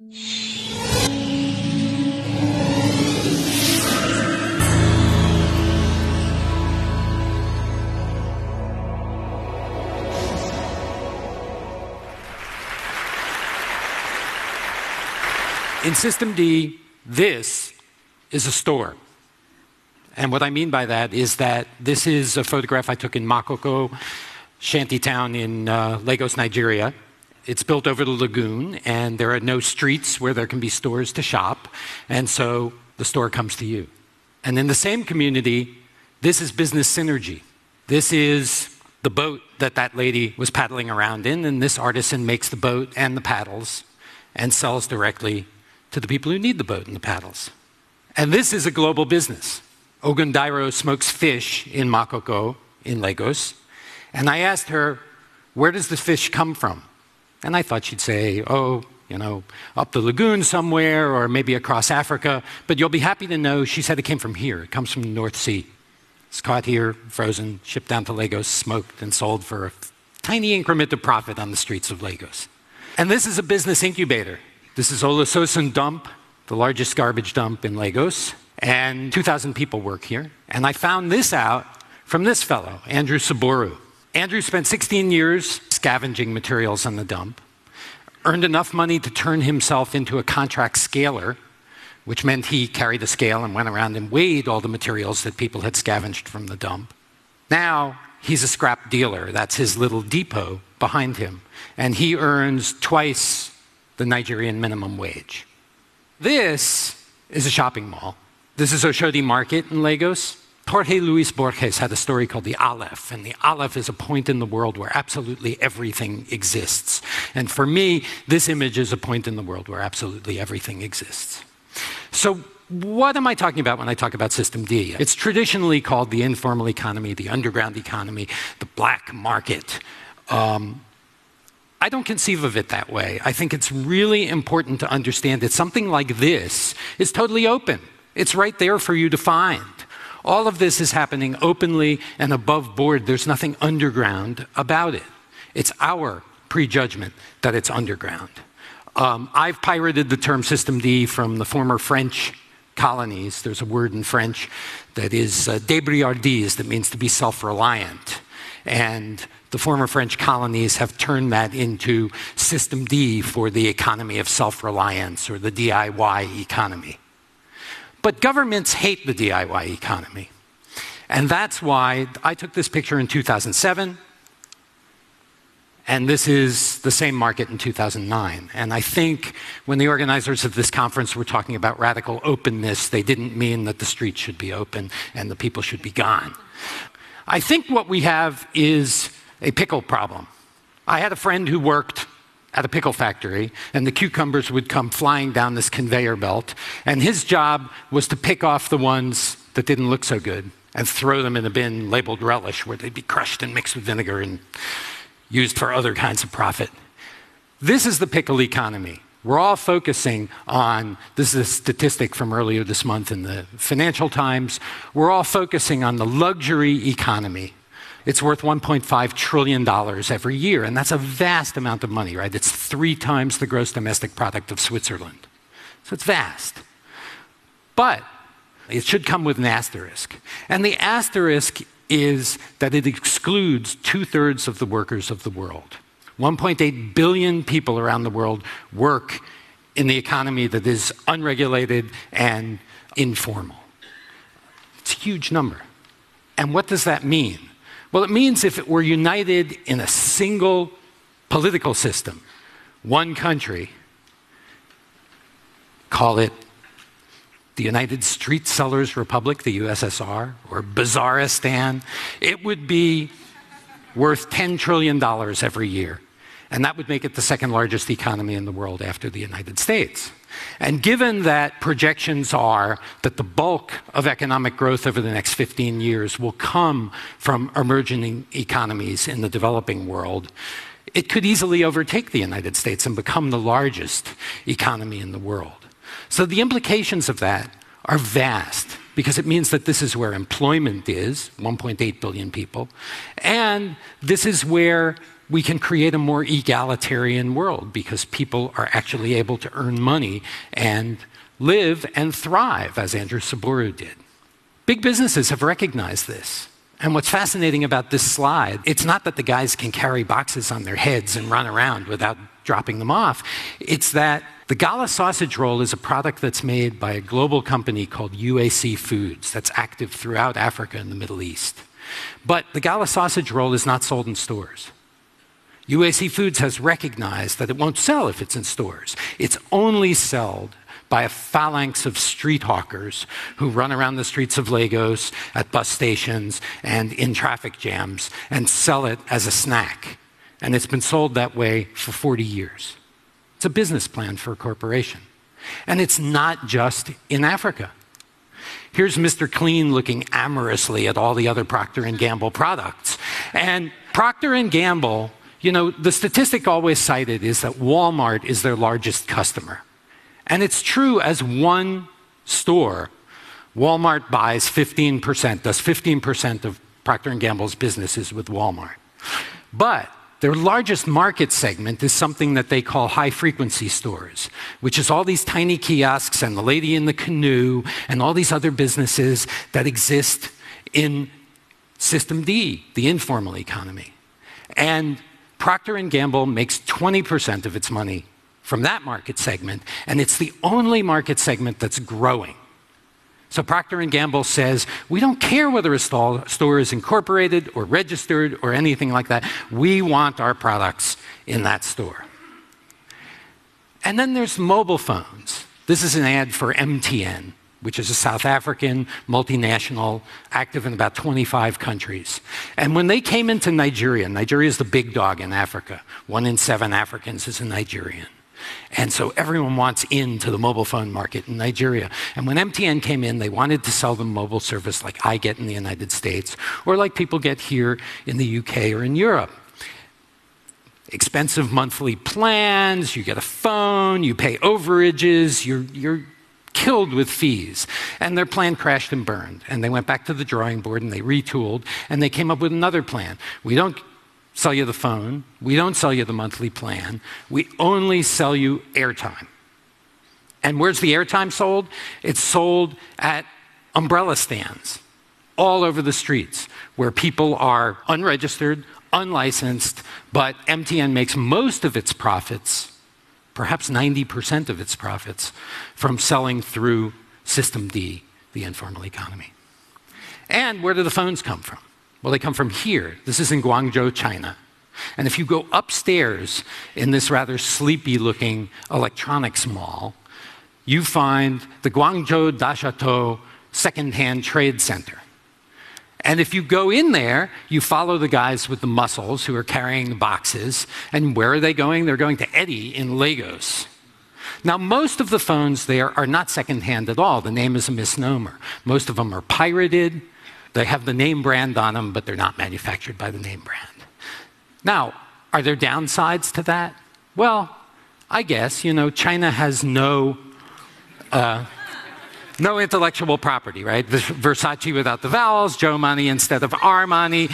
In System D, this is a store. And what I mean by that is that this is a photograph I took in Makoko, shantytown in uh, Lagos, Nigeria. It's built over the lagoon, and there are no streets where there can be stores to shop, and so the store comes to you. And in the same community, this is business synergy. This is the boat that that lady was paddling around in, and this artisan makes the boat and the paddles and sells directly to the people who need the boat and the paddles. And this is a global business. Ogundairo smokes fish in Makoko in Lagos. And I asked her, Where does the fish come from? And I thought she'd say, Oh, you know, up the lagoon somewhere or maybe across Africa. But you'll be happy to know she said it came from here. It comes from the North Sea. It's caught here, frozen, shipped down to Lagos, smoked, and sold for a tiny increment of profit on the streets of Lagos. And this is a business incubator. This is Olusosun Dump, the largest garbage dump in Lagos, and 2,000 people work here. And I found this out from this fellow, Andrew Saboru. Andrew spent 16 years scavenging materials on the dump, earned enough money to turn himself into a contract scaler, which meant he carried a scale and went around and weighed all the materials that people had scavenged from the dump. Now he's a scrap dealer. That's his little depot behind him. And he earns twice the Nigerian minimum wage. This is a shopping mall. This is Oshodi Market in Lagos. Jorge Luis Borges had a story called the Aleph, and the Aleph is a point in the world where absolutely everything exists. And for me, this image is a point in the world where absolutely everything exists. So, what am I talking about when I talk about System D? It's traditionally called the informal economy, the underground economy, the black market. Um, I don't conceive of it that way. I think it's really important to understand that something like this is totally open. It's right there for you to find. All of this is happening openly and above board. There's nothing underground about it. It's our prejudgment that it's underground. Um, I've pirated the term System D from the former French colonies. There's a word in French that is uh, débrouillardise, that means to be self reliant. And the former French colonies have turned that into System D for the economy of self reliance or the DIY economy. But governments hate the DIY economy. And that's why I took this picture in 2007, and this is the same market in 2009. And I think when the organizers of this conference were talking about radical openness, they didn't mean that the streets should be open and the people should be gone. I think what we have is a pickle problem. I had a friend who worked at a pickle factory, and the cucumbers would come flying down this conveyor belt, and his job was to pick off the ones that didn't look so good and throw them in a bin labeled relish, where they'd be crushed and mixed with vinegar and used for other kinds of profit. This is the pickle economy. We're all focusing on this is a statistic from earlier this month in the Financial Times. We're all focusing on the luxury economy it's worth $1.5 trillion every year, and that's a vast amount of money, right? It's three times the gross domestic product of Switzerland. So it's vast. But it should come with an asterisk. And the asterisk is that it excludes two thirds of the workers of the world. 1.8 billion people around the world work in the economy that is unregulated and informal. It's a huge number. And what does that mean? Well, it means if it were united in a single political system, one country, call it the United Street Sellers Republic, the USSR, or Bazaristan, it would be worth $10 trillion every year. And that would make it the second largest economy in the world after the United States. And given that projections are that the bulk of economic growth over the next 15 years will come from emerging economies in the developing world, it could easily overtake the United States and become the largest economy in the world. So the implications of that are vast because it means that this is where employment is 1.8 billion people, and this is where we can create a more egalitarian world because people are actually able to earn money and live and thrive, as Andrew Saboru did. Big businesses have recognized this. And what's fascinating about this slide, it's not that the guys can carry boxes on their heads and run around without dropping them off. It's that the Gala sausage roll is a product that's made by a global company called UAC Foods that's active throughout Africa and the Middle East. But the Gala sausage roll is not sold in stores. UAC Foods has recognized that it won't sell if it's in stores. It's only sold by a phalanx of street hawkers who run around the streets of Lagos at bus stations and in traffic jams and sell it as a snack. And it's been sold that way for 40 years. It's a business plan for a corporation. And it's not just in Africa. Here's Mr. Clean looking amorously at all the other Procter & Gamble products. And Procter & Gamble, you know, the statistic always cited is that Walmart is their largest customer. And it's true as one store, Walmart buys 15%, does 15% of Procter & Gamble's businesses with Walmart. But their largest market segment is something that they call high frequency stores, which is all these tiny kiosks and the lady in the canoe and all these other businesses that exist in System D, the informal economy. And Procter & Gamble makes 20% of its money from that market segment, and it's the only market segment that's growing. So Procter & Gamble says, we don't care whether a store is incorporated or registered or anything like that. We want our products in that store. And then there's mobile phones. This is an ad for MTN, which is a South African multinational active in about 25 countries. And when they came into Nigeria, Nigeria is the big dog in Africa. One in seven Africans is a Nigerian. And so everyone wants into the mobile phone market in Nigeria. And when MTN came in, they wanted to sell them mobile service like I get in the United States or like people get here in the UK or in Europe. Expensive monthly plans, you get a phone, you pay overages, you're, you're killed with fees. And their plan crashed and burned. And they went back to the drawing board and they retooled and they came up with another plan. We don't sell you the phone. We don't sell you the monthly plan. We only sell you airtime. And where's the airtime sold? It's sold at umbrella stands all over the streets where people are unregistered, unlicensed, but MTN makes most of its profits, perhaps 90% of its profits, from selling through System D, the informal economy. And where do the phones come from? Well, they come from here. This is in Guangzhou, China. And if you go upstairs in this rather sleepy looking electronics mall, you find the Guangzhou Dashatou Secondhand Trade Center. And if you go in there, you follow the guys with the muscles who are carrying the boxes. And where are they going? They're going to Eddie in Lagos. Now, most of the phones there are not secondhand at all. The name is a misnomer. Most of them are pirated. They have the name brand on them, but they're not manufactured by the name brand. Now, are there downsides to that? Well, I guess, you know, China has no. Uh, no intellectual property, right? Versace without the vowels, Joe money instead of Armani,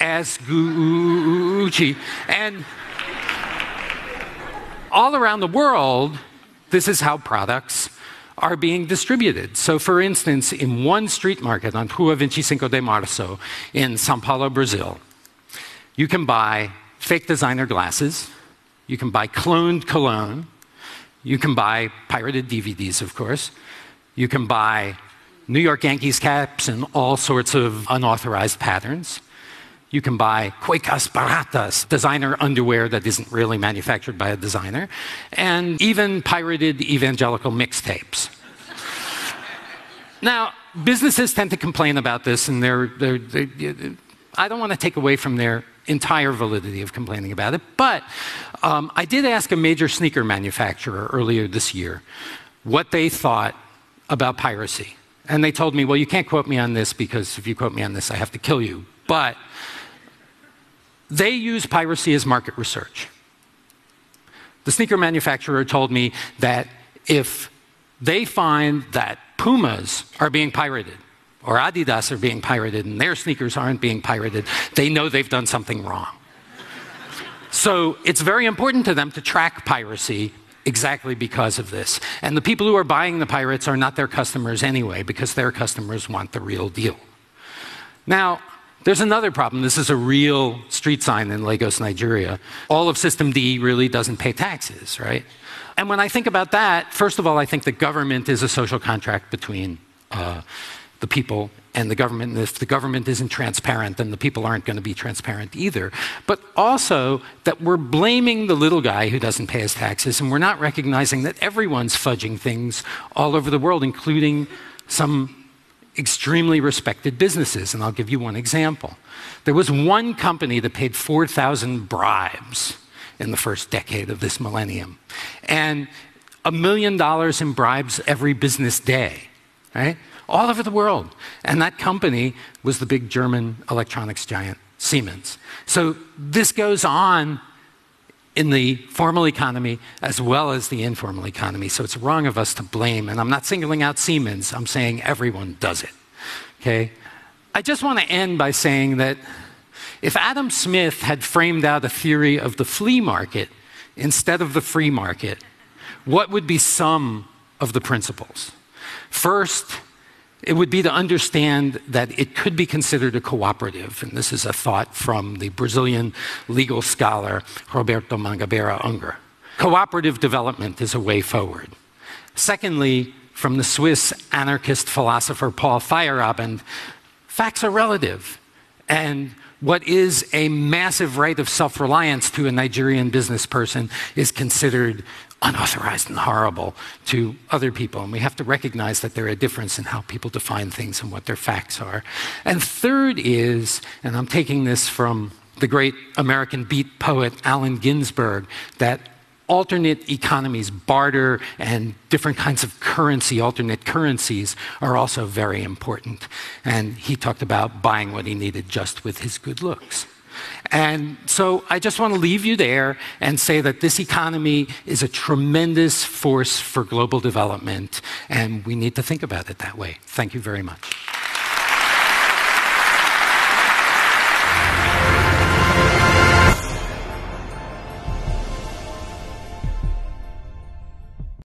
S Gucci. And all around the world, this is how products are being distributed. So, for instance, in one street market on Rua 25 de Março in Sao Paulo, Brazil, you can buy fake designer glasses, you can buy cloned cologne, you can buy pirated DVDs, of course, you can buy New York Yankees caps in all sorts of unauthorized patterns. You can buy cuecas baratas, designer underwear that isn't really manufactured by a designer, and even pirated evangelical mixtapes. now, businesses tend to complain about this, and they're, they're, they're, I don't want to take away from their entire validity of complaining about it, but um, I did ask a major sneaker manufacturer earlier this year what they thought about piracy. And they told me, well, you can't quote me on this because if you quote me on this, I have to kill you. But they use piracy as market research. The sneaker manufacturer told me that if they find that Pumas are being pirated, or Adidas are being pirated, and their sneakers aren't being pirated, they know they've done something wrong. So it's very important to them to track piracy exactly because of this. And the people who are buying the pirates are not their customers anyway, because their customers want the real deal. Now, there's another problem. This is a real street sign in Lagos, Nigeria. All of System D really doesn't pay taxes, right? And when I think about that, first of all, I think the government is a social contract between uh, the people and the government. And if the government isn't transparent, then the people aren't going to be transparent either. But also that we're blaming the little guy who doesn't pay his taxes, and we're not recognizing that everyone's fudging things all over the world, including some extremely respected businesses. And I'll give you one example. There was one company that paid 4,000 bribes in the first decade of this millennium. And a million dollars in bribes every business day, right? All over the world. And that company was the big German electronics giant, Siemens. So this goes on in the formal economy as well as the informal economy. So it's wrong of us to blame. And I'm not singling out Siemens, I'm saying everyone does it. Okay? I just want to end by saying that if Adam Smith had framed out a theory of the flea market instead of the free market, what would be some of the principles? First, it would be to understand that it could be considered a cooperative, and this is a thought from the Brazilian legal scholar Roberto Mangabeira Unger. Cooperative development is a way forward. Secondly, from the Swiss anarchist philosopher Paul Feyerabend, facts are relative, and what is a massive right of self reliance to a Nigerian business person is considered unauthorized and horrible to other people. And we have to recognize that there are a difference in how people define things and what their facts are. And third is, and I'm taking this from the great American beat poet Allen Ginsberg, that alternate economies, barter and different kinds of currency, alternate currencies, are also very important. And he talked about buying what he needed just with his good looks. And so I just want to leave you there and say that this economy is a tremendous force for global development, and we need to think about it that way. Thank you very much.